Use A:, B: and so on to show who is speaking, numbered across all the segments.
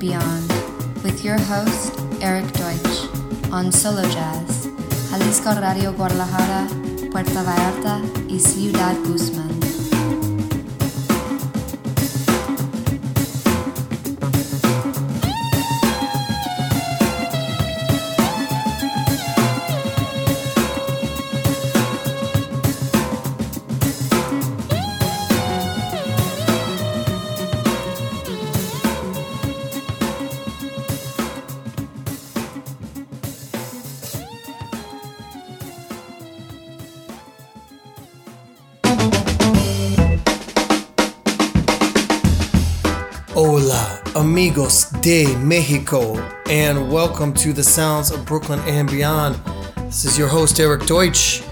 A: beyond with your host, Eric Deutsch, on Solo Jazz, Jalisco Radio Guadalajara, Puerto Vallarta y Ciudad Guzmán.
B: De Mexico, and welcome to the sounds of Brooklyn and beyond. This is your host, Eric Deutsch,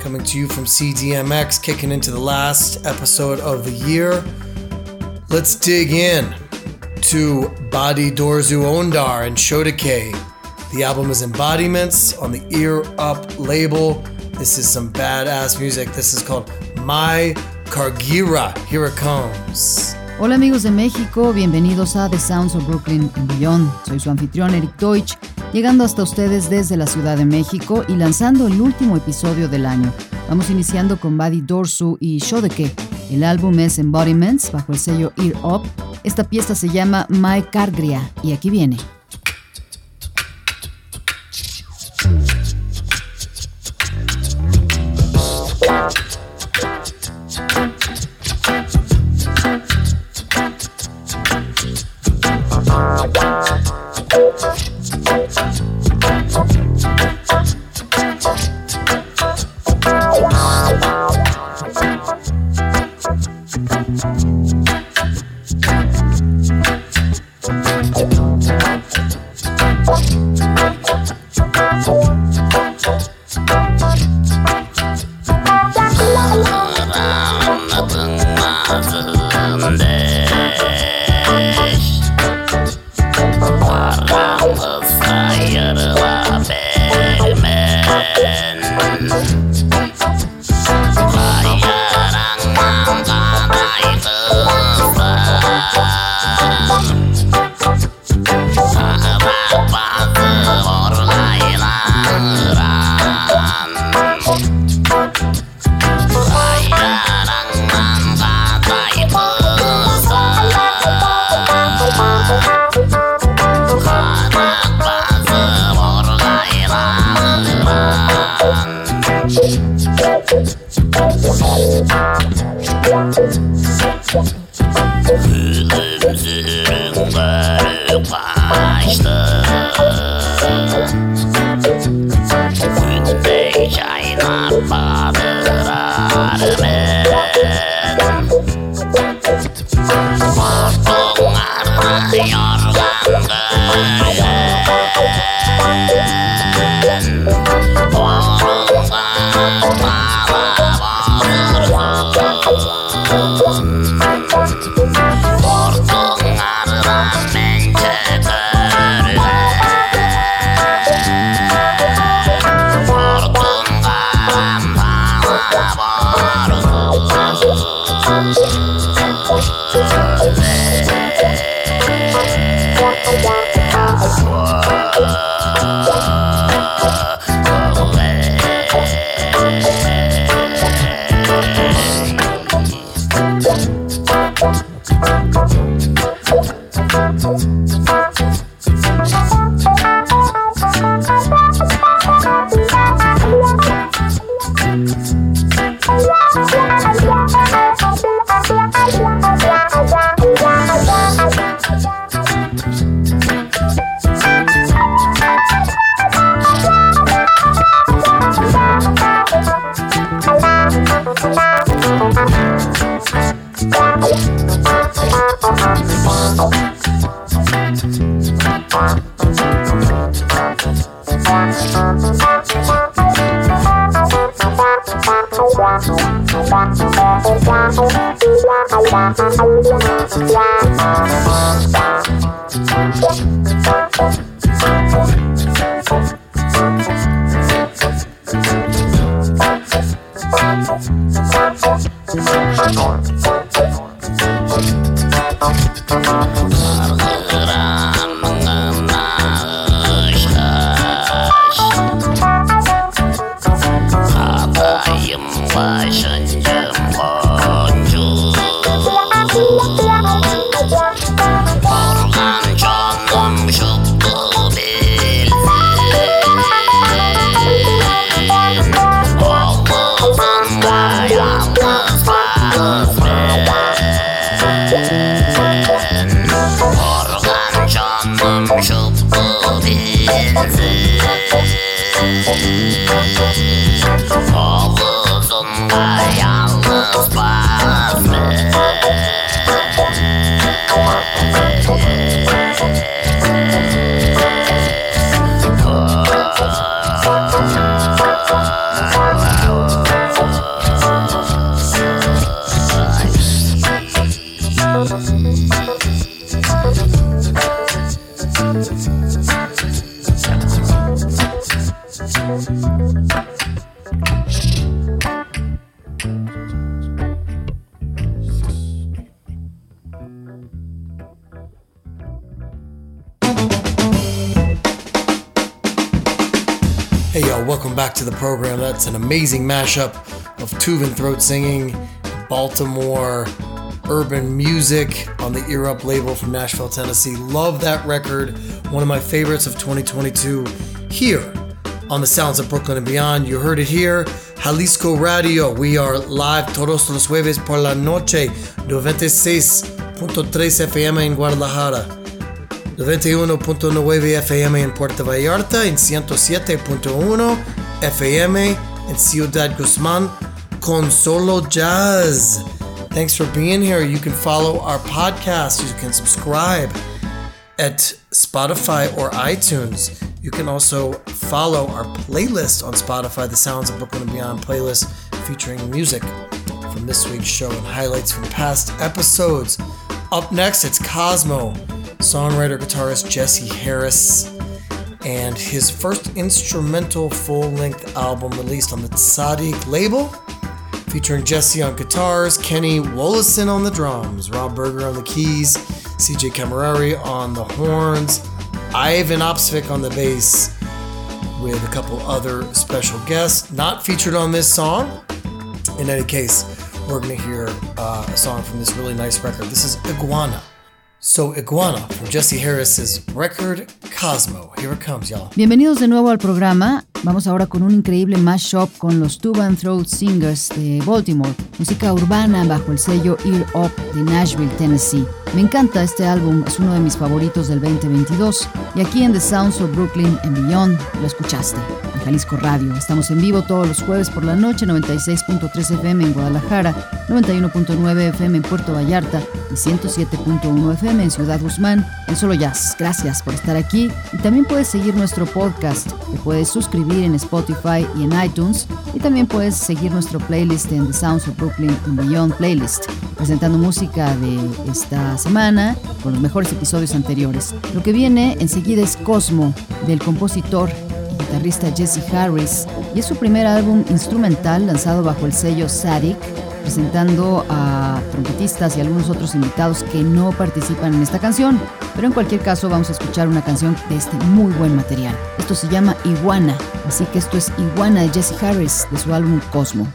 B: coming to you from CDMX, kicking into the last episode of the year. Let's dig in to Bady-Dorzhy Ondar and Shodekeh. The album is Embodiments on the Ear Up label. This is some badass music. This is called My Kargira. Here it comes.
C: Hola amigos de México, bienvenidos a The Sounds of Brooklyn and Beyond. Soy su anfitrión Eric Deutsch, llegando hasta ustedes desde la Ciudad de México y lanzando el último episodio del año. Vamos iniciando con Buddy Dorsu y Shodeke. El álbum es Embodiments bajo el sello Ear Up. Esta pieza se llama My Cargria y aquí viene. Yeah.
B: To the program. That's an amazing mashup of Tuvan throat singing, Baltimore urban music on the Ear Up label from Nashville, Tennessee. Love that record. One of my favorites of 2022 here on the Sounds of Brooklyn and Beyond. You heard it here. Jalisco Radio. We are live todos los jueves por la noche, 96.3 FM in Guadalajara. 91.9 FM en Puerto Vallarta, en 107.1 FM and Ciudad Guzman con Solo Jazz. Thanks for being here. You can follow our podcast. You can subscribe at Spotify or iTunes. You can also follow our playlist on Spotify, the Sounds of Brooklyn and Beyond playlist featuring music from this week's show and highlights from past episodes. Up next, it's Cosmo, songwriter guitarist Jesse Harris and his first instrumental full length album released on the Tzadik label, featuring Jesse on guitars, Kenny Wollesen on the drums, Rob Berger on the keys, CJ Camerari on the horns, Eivind Opsvik on the bass, with a couple other special guests not featured on this song. In any case, we're going to hear uh, a song from this really nice record. This is Iguana. So Iguana from Jesse Harris's record Cosmo. Here it comes, y'all.
D: Bienvenidos de nuevo al programa. Vamos ahora con un increíble mashup con los Two Band Throat Singers de Baltimore, música urbana bajo el sello Ear Up de Nashville, Tennessee. Me encanta este álbum, es uno de mis favoritos del 2022 y aquí en The Sounds of Brooklyn and Beyond lo escuchaste. Jalisco Radio. Estamos en vivo todos los jueves por la noche, 96.3 FM en Guadalajara, 91.9 FM en Puerto Vallarta y 107.1 FM en Ciudad Guzmán, en Solo Jazz. Gracias por estar aquí y también puedes seguir nuestro podcast. Te puedes suscribir en Spotify y en iTunes y también puedes seguir nuestro playlist en The Sounds of Brooklyn and Beyond Playlist, presentando música de esta semana con los mejores episodios anteriores. Lo que viene enseguida es Cosmo, del compositor guitarrista Jesse Harris, y es su primer álbum instrumental lanzado bajo el sello Sadik, presentando a trompetistas y algunos otros invitados que no participan en esta canción, pero en cualquier caso vamos a escuchar una canción de este muy buen material. Esto se llama Iguana, así que esto es Iguana de Jesse Harris de su álbum Cosmo.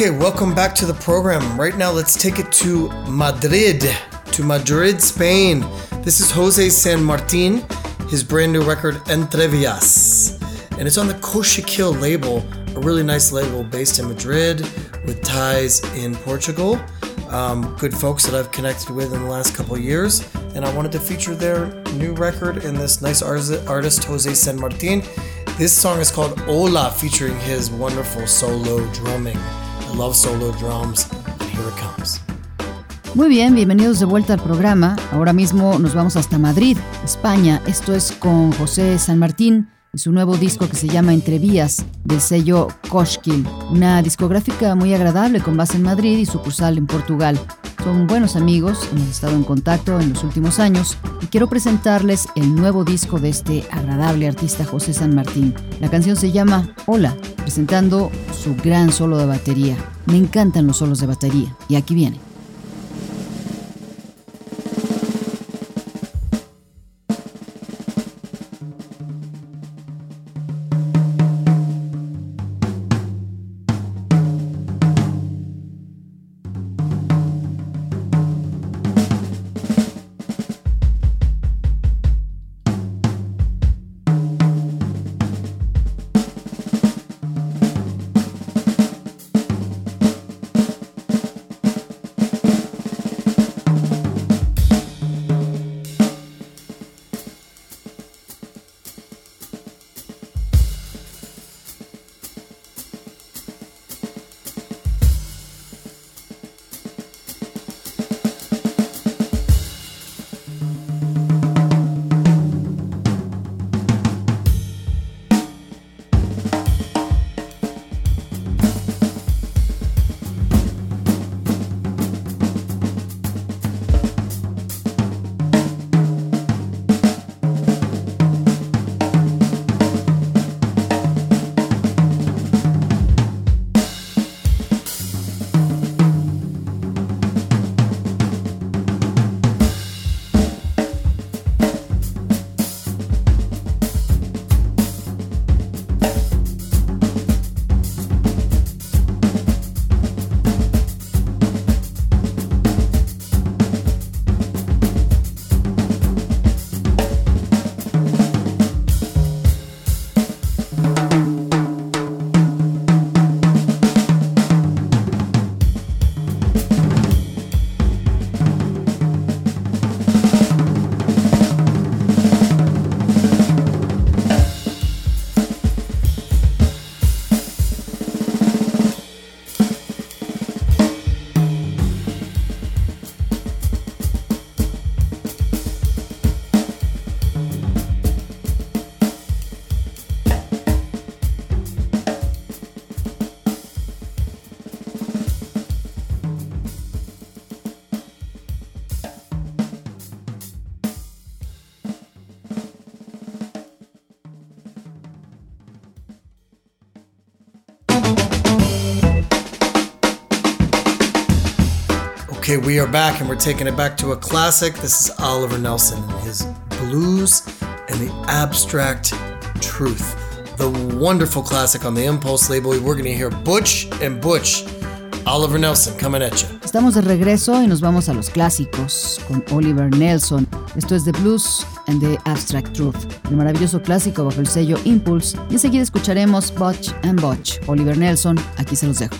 B: Okay, welcome back to the program. Right now, let's take it to Madrid, to Madrid, Spain. This is Jose San Martin, his brand new record Entrevias. And it's on the Cochiquil label, a really nice label based in Madrid with ties in Portugal. Um, good folks that I've connected with in the last couple years. And I wanted to feature their new record and this nice artist, Jose San Martin. This song is called Hola, featuring his wonderful solo drumming. Love solo drums, and here it comes.
D: Muy bien, bienvenidos de vuelta al programa. Ahora mismo nos vamos hasta Madrid, España. Esto es con José San Martín y su nuevo disco que se llama Entrevías del sello Koshkil, una discográfica muy agradable con base en Madrid y sucursal en Portugal. Son buenos amigos, hemos estado en contacto en los últimos años y quiero presentarles el nuevo disco de este agradable artista José San Martín. La canción se llama Hola, presentando su gran solo de batería. Me encantan los solos de batería y aquí viene.
B: Okay, we are back and we're taking it back to a classic. This is Oliver Nelson and his Blues and the Abstract Truth. The wonderful classic on the Impulse label. We're going to hear Butch and Butch. Oliver Nelson coming at you.
D: Estamos de regreso y nos vamos a los clásicos con Oliver Nelson. Esto es The Blues and the Abstract Truth, el maravilloso clásico bajo el sello Impulse. Y enseguida escucharemos Butch and Butch. Oliver Nelson, aquí se los dejo.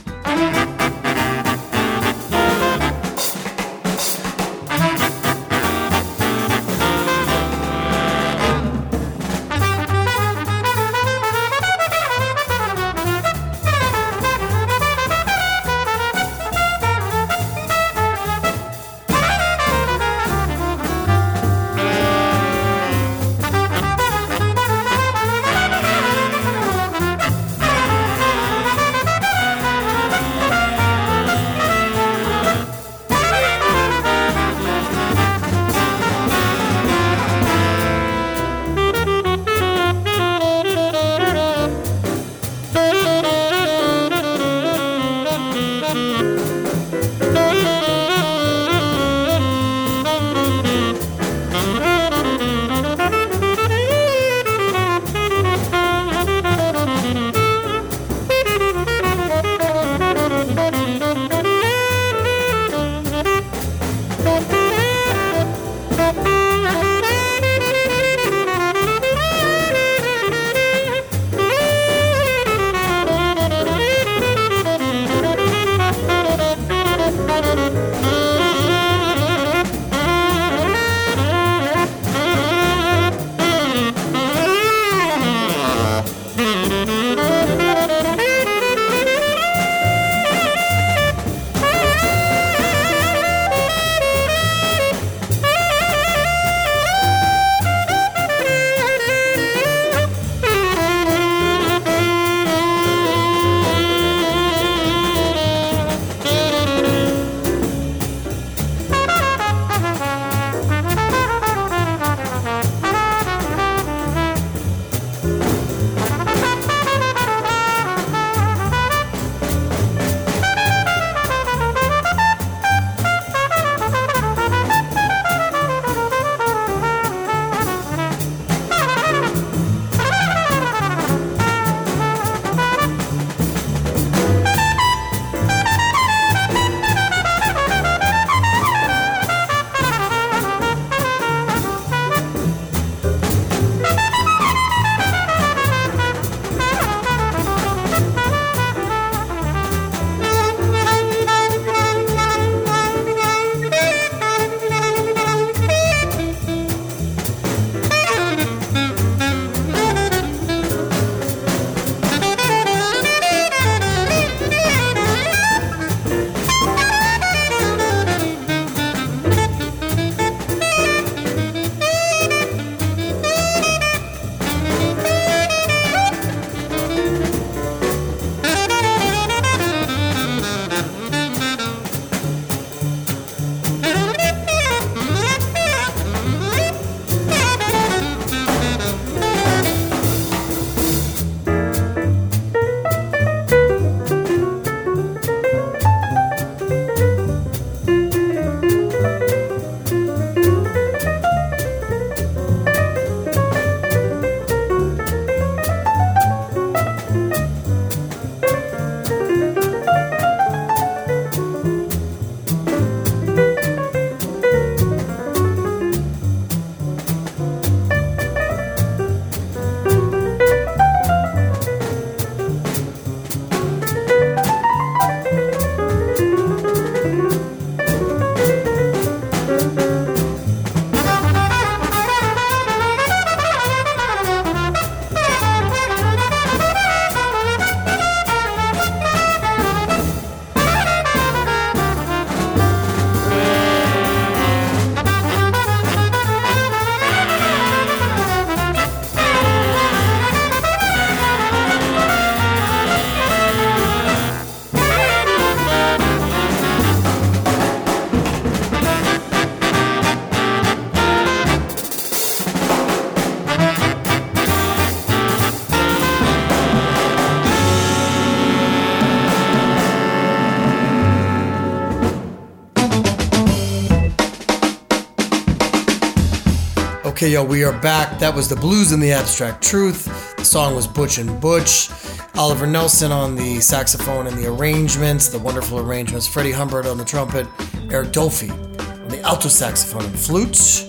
B: Okay, yo, we are back. That was the Blues and the Abstract Truth. The song was Butch and Butch. Oliver Nelson on the saxophone and the arrangements, the wonderful arrangements. Freddie Hubbard on the trumpet. Eric Dolphy on the alto saxophone and flutes.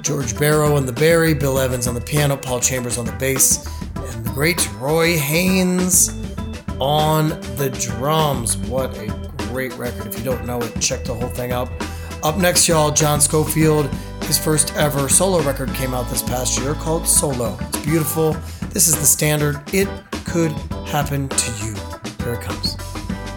B: George Barrow on the Barry. Bill Evans on the piano, Paul Chambers on the bass, and the great Roy Haynes on the drums. What a great record. If you don't know it, check the whole thing out. Up next, y'all, John Scofield. His first ever solo record came out this past year called Solo. It's beautiful. This is the standard. It could happen to you. Here it comes.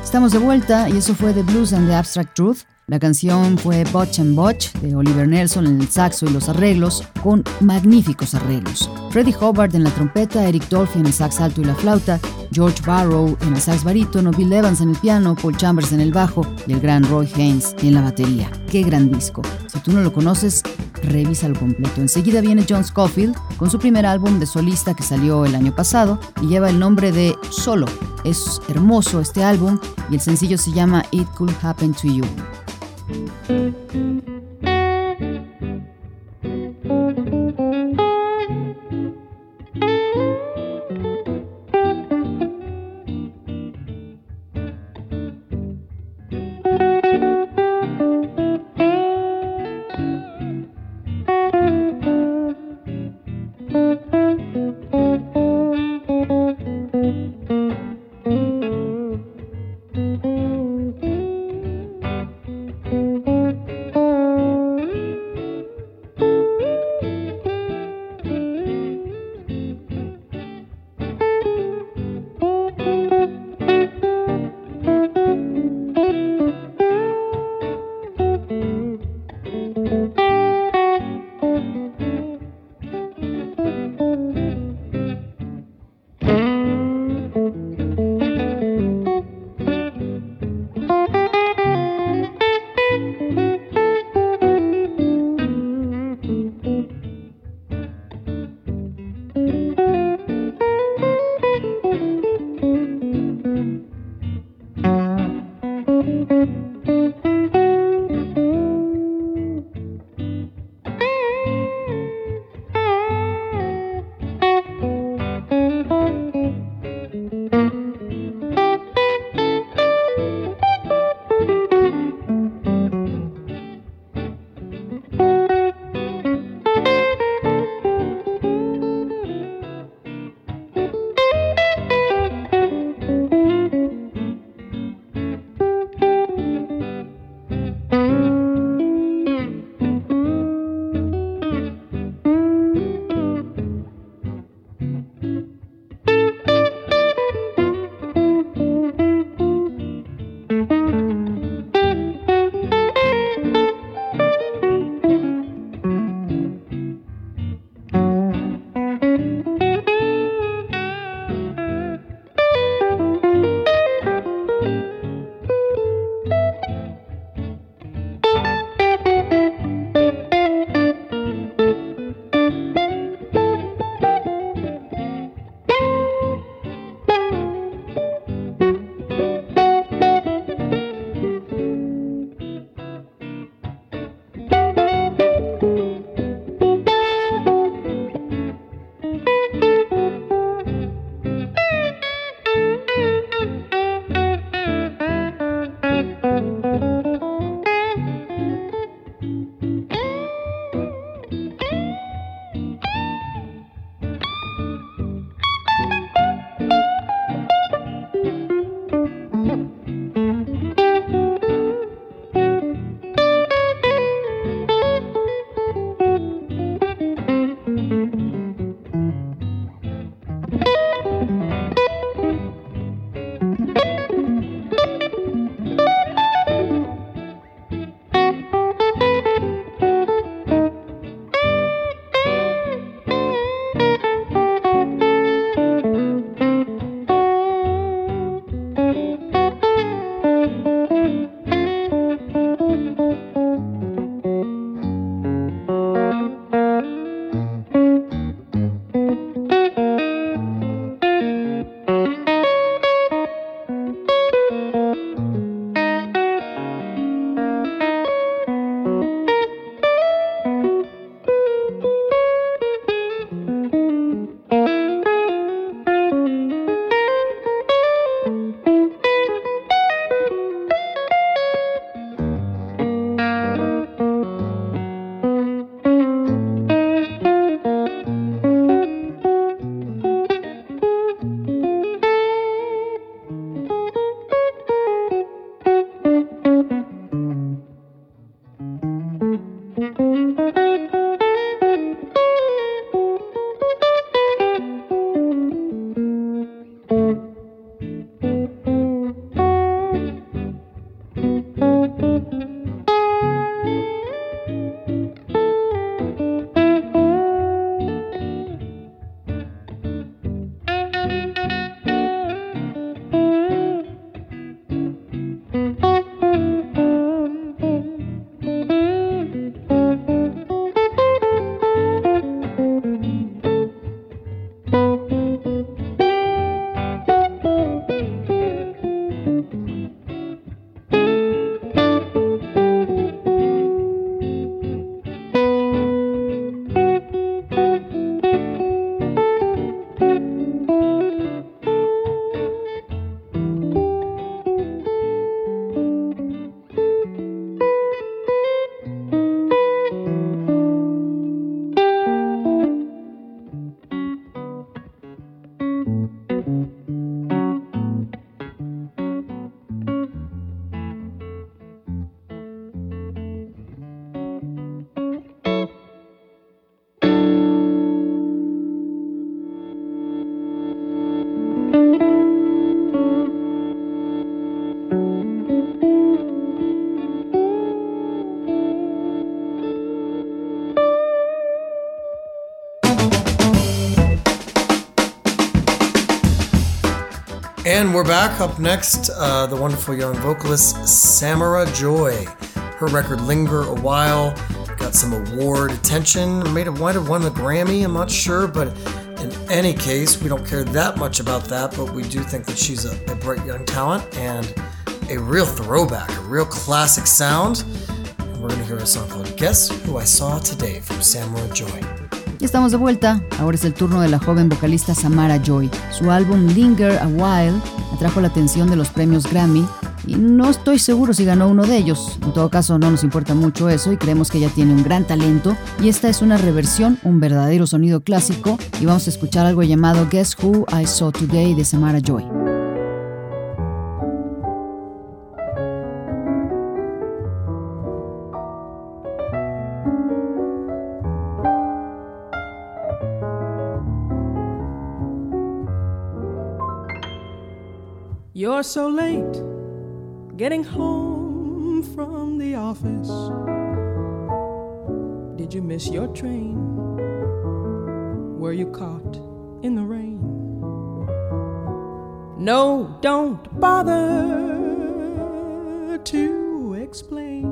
D: Estamos de vuelta y eso fue The Blues and the Abstract Truth. La canción fue Butch and Butch de Oliver Nelson en el saxo y los arreglos, con magníficos arreglos. Freddie Hubbard en la trompeta, Eric Dolphy en el sax alto y la flauta, George Barrow en el sax barítono, Bill Evans en el piano, Paul Chambers en el bajo y el gran Roy Haynes en la batería. ¡Qué gran disco! Si tú no lo conoces, revísalo completo. Enseguida viene John Scofield con su primer álbum de solista que salió el año pasado y lleva el nombre de Solo. Es hermoso este álbum y el sencillo se llama It Could Happen to You.
B: Back. Up next, uh, the wonderful young vocalist Samara Joy. Her record Linger Awhile got some award attention. Made it might have won the Grammy. I'm not sure, but in any case, we don't care that much about that. But we do think that she's a, a bright young talent and a real throwback, a real classic sound. And we're gonna hear a song called "Guess Who I Saw Today" from Samara Joy.
D: Y estamos de vuelta. Ahora es el turno de la joven vocalista Samara Joy. Su álbum Linger a While atrajo la atención de los premios Grammy y no estoy seguro si ganó uno de ellos. En todo caso, no nos importa mucho eso y creemos que ella tiene un gran talento. Y esta es una reversión, un verdadero sonido clásico. Y vamos a escuchar algo llamado Guess Who I Saw Today de Samara Joy.
E: You're so late getting home from the office. Did you miss your train? Were you caught in the rain? No, don't bother to explain.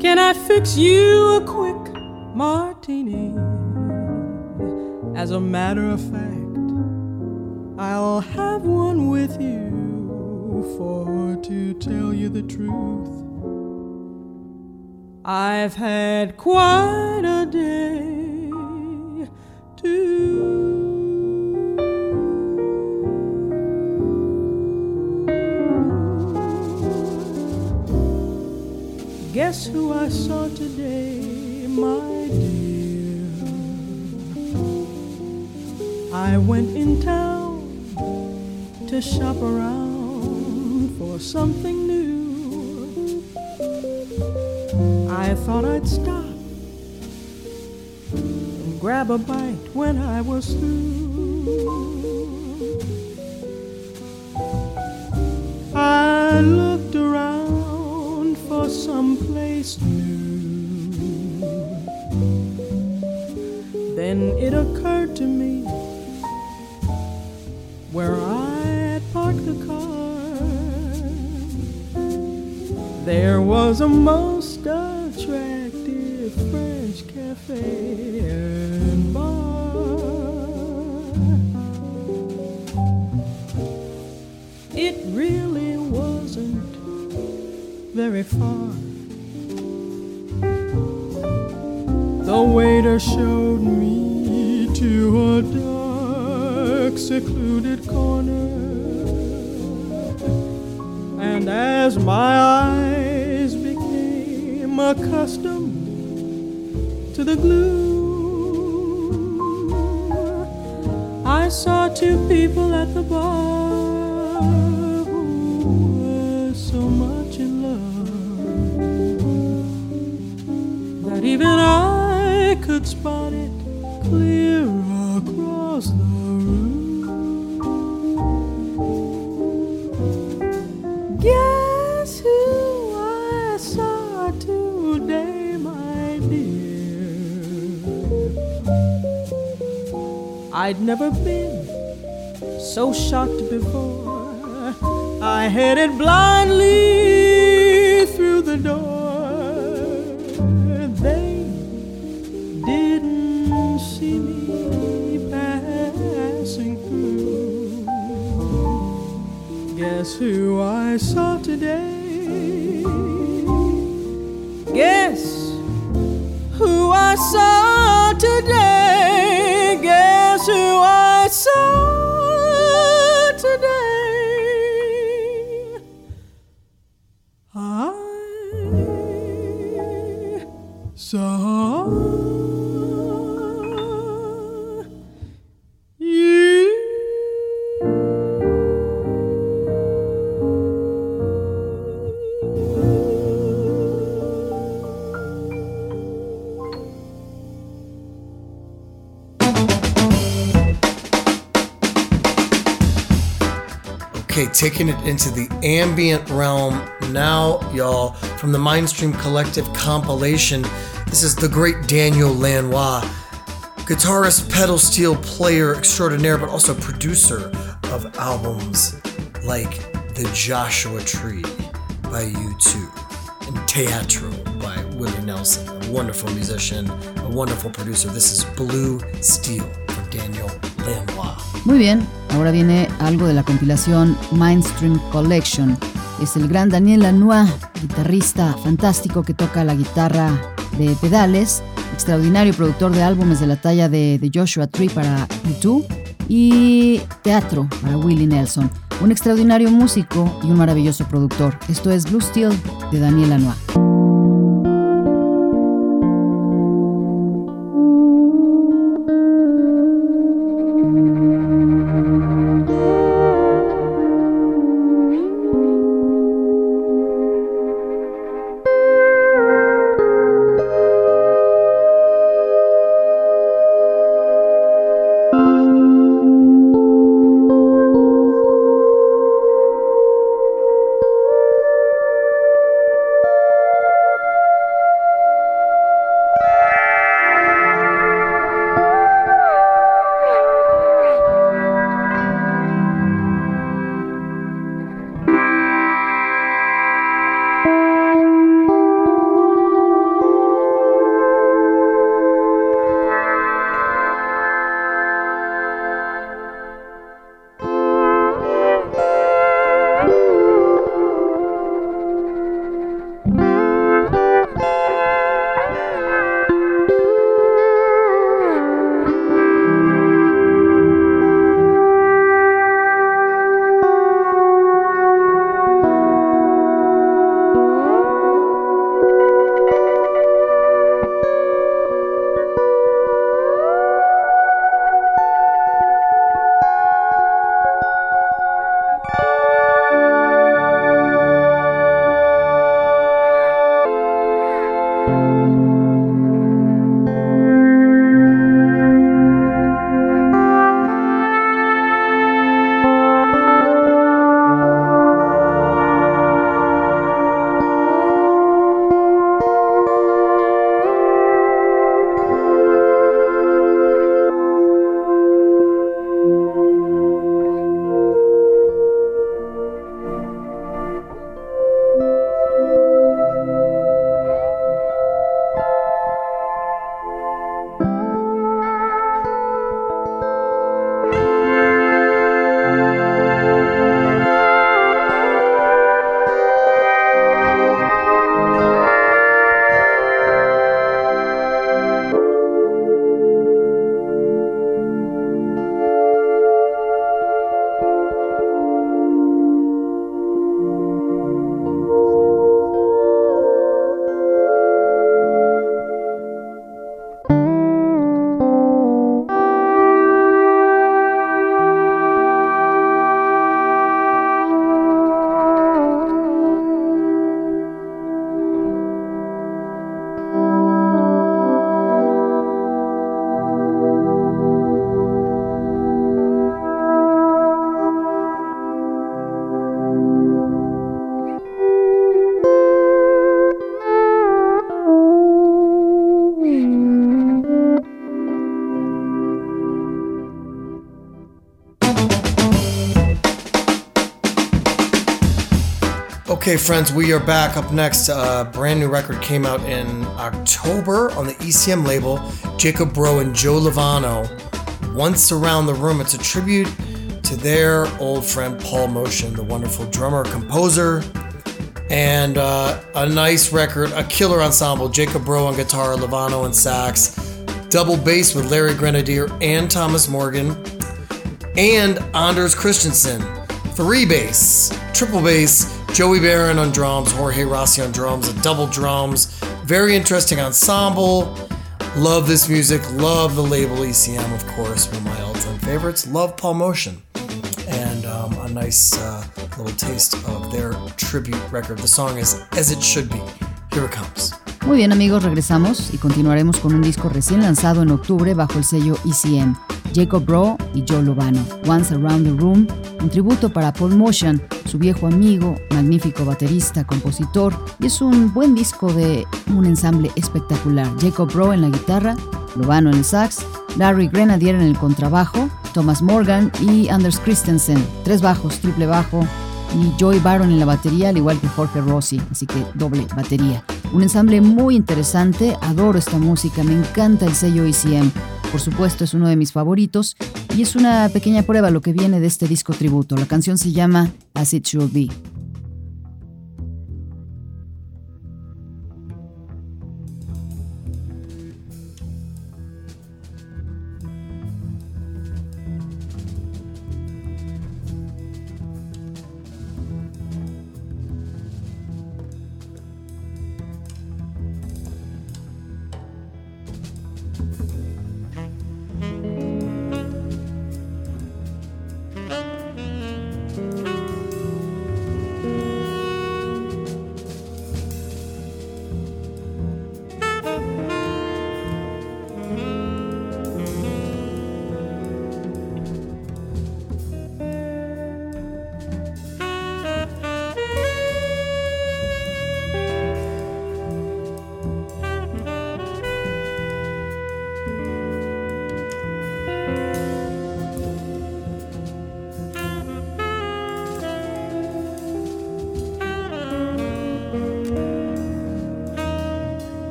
E: Can I fix you a quick martini? As a matter of fact, I'll have one with you, for to tell you the truth, I've had quite a day too. Guess who I saw today, my dear? I went in town to shop around for something new. I thought I'd stop and grab a bite when I was through. I looked around for some place new. Then it occurred most attractive French cafe who I saw today?
B: Taking it into the ambient realm now, y'all, from the Mindstream Collective compilation. This is the great Daniel Lanois. guitarist, pedal steel player extraordinaire, but also producer of albums like The Joshua Tree by U2 and Teatro by Willie Nelson, a wonderful musician, a wonderful producer. This is Blue Steel from Daniel Lanois.
D: Muy bien, ahora viene algo de la compilación Mindstream Collection. Es el gran Daniel Lanois, guitarrista fantástico que toca la guitarra de pedales, extraordinario productor de álbumes de la talla de, Joshua Tree para YouTube y teatro para Willie Nelson. Un extraordinario músico y un maravilloso productor. Esto es Blue Steel de Daniel Lanois.
B: Okay, friends, we are back. Up next, a brand new record came out in October on the ECM label. Jakob Bro and Joe Lovano. Once Around the Room. It's a tribute to their old friend Paul Motian, the wonderful drummer, composer, and uh, a nice record, a killer ensemble. Jakob Bro on guitar, Lovano on sax, double bass with Larry Grenadier and Thomas Morgan, and Anders Christensen, three bass, triple bass, Joey Baron on drums, Jorge Rossy on drums, and double drums. Very interesting ensemble. Love this music. Love the label ECM, of course, one of my all-time favorites. Love Paul Motian, and um, a nice uh, little taste of their tribute record. The song is "As It Should Be." Here it comes.
D: Muy bien amigos, regresamos y continuaremos con un disco recién lanzado en octubre bajo el sello ECM, Jacob Bro y Joe Lovano, Once Around the Room, un tributo para Paul Motian, su viejo amigo, magnífico baterista, compositor, y es un buen disco de un ensamble espectacular. Jacob Bro en la guitarra, Lovano en el sax, Larry Grenadier en el contrabajo, Thomas Morgan y Anders Christensen, tres bajos, triple bajo, y Joy Baron en la batería, al igual que Jorge Rossi, así que doble batería. Un ensamble muy interesante, adoro esta música, me encanta el sello ECM, por supuesto es uno de mis favoritos y es una pequeña prueba lo que viene de este disco tributo. La canción se llama As It Should Be.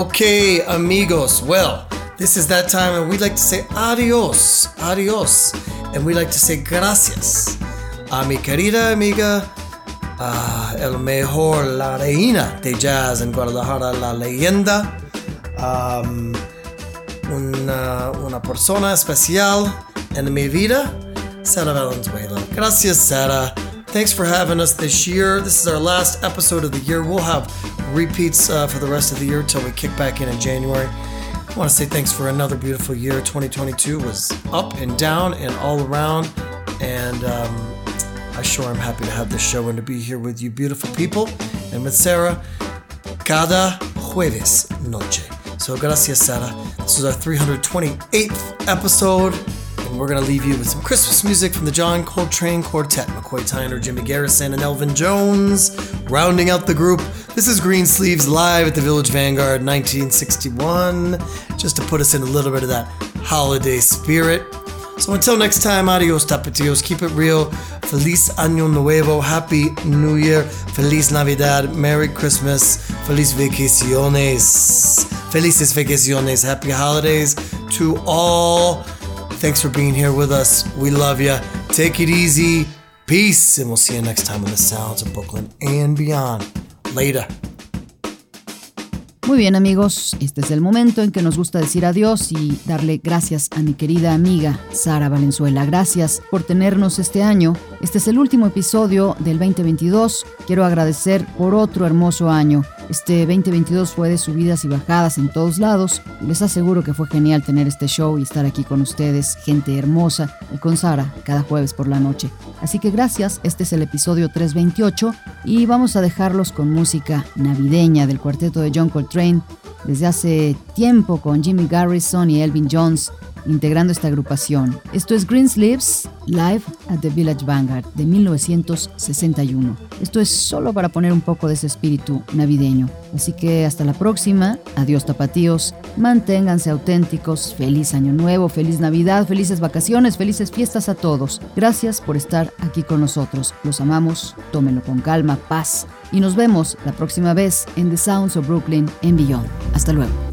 B: Okay, amigos. Well, this is that time, and we'd like to say adios, adios, and we'd like to say gracias a mi querida amiga, uh, el mejor, la reina de jazz en Guadalajara, la leyenda, um, una, una persona especial en mi vida, Sara Valenzuela. Gracias, Sara. Thanks for having us this year. This is our last episode of the year. We'll have repeats uh, for the rest of the year until we kick back in in January. I want to say thanks for another beautiful year. 2022 was up and down and all around, and um, I sure am happy to have this show and to be here with you, beautiful people, and with Sara. Cada jueves noche. So gracias, Sara. This is our 328th episode. We're going to leave you with some Christmas music from the John Coltrane Quartet, McCoy Tyner, Jimmy Garrison, and Elvin Jones. Rounding out the group, this is Greensleeves live at the Village Vanguard 1961, just to put us in a little bit of that holiday spirit. So until next time, adios tapatillos, keep it real. Feliz Año Nuevo, Happy New Year, Feliz Navidad, Merry Christmas, Feliz Vacaciones, Felices Vacaciones, Happy Holidays to all. Thanks for being here with us. We love you. Take it easy. Peace. And we'll see you next time on the Sounds of Brooklyn and beyond. Later.
D: Muy bien amigos, este es el momento en que nos gusta decir adiós y darle gracias a mi querida amiga Sara Valenzuela. Gracias por tenernos este año. Este es el último episodio del 2022. Quiero agradecer por otro hermoso año. Este 2022 fue de subidas y bajadas en todos lados. Les aseguro que fue genial tener este show y estar aquí con ustedes, gente hermosa, y con Sara cada jueves por la noche. Así que gracias, este es el episodio 328 y vamos a dejarlos con música navideña del cuarteto de John Coltrane desde hace tiempo con Jimmy Garrison y Elvin Jones integrando esta agrupación. Esto es Greensleeves Live at the Village Vanguard de 1961. Esto es solo para poner un poco de ese espíritu navideño. Así que hasta la próxima. Adiós tapatíos. Manténganse auténticos. Feliz año nuevo, feliz Navidad, felices vacaciones, felices fiestas a todos. Gracias por estar aquí con nosotros. Los amamos. Tómenlo con calma, paz. Y nos vemos la próxima vez en The Sounds of Brooklyn en Beyond. Hasta luego.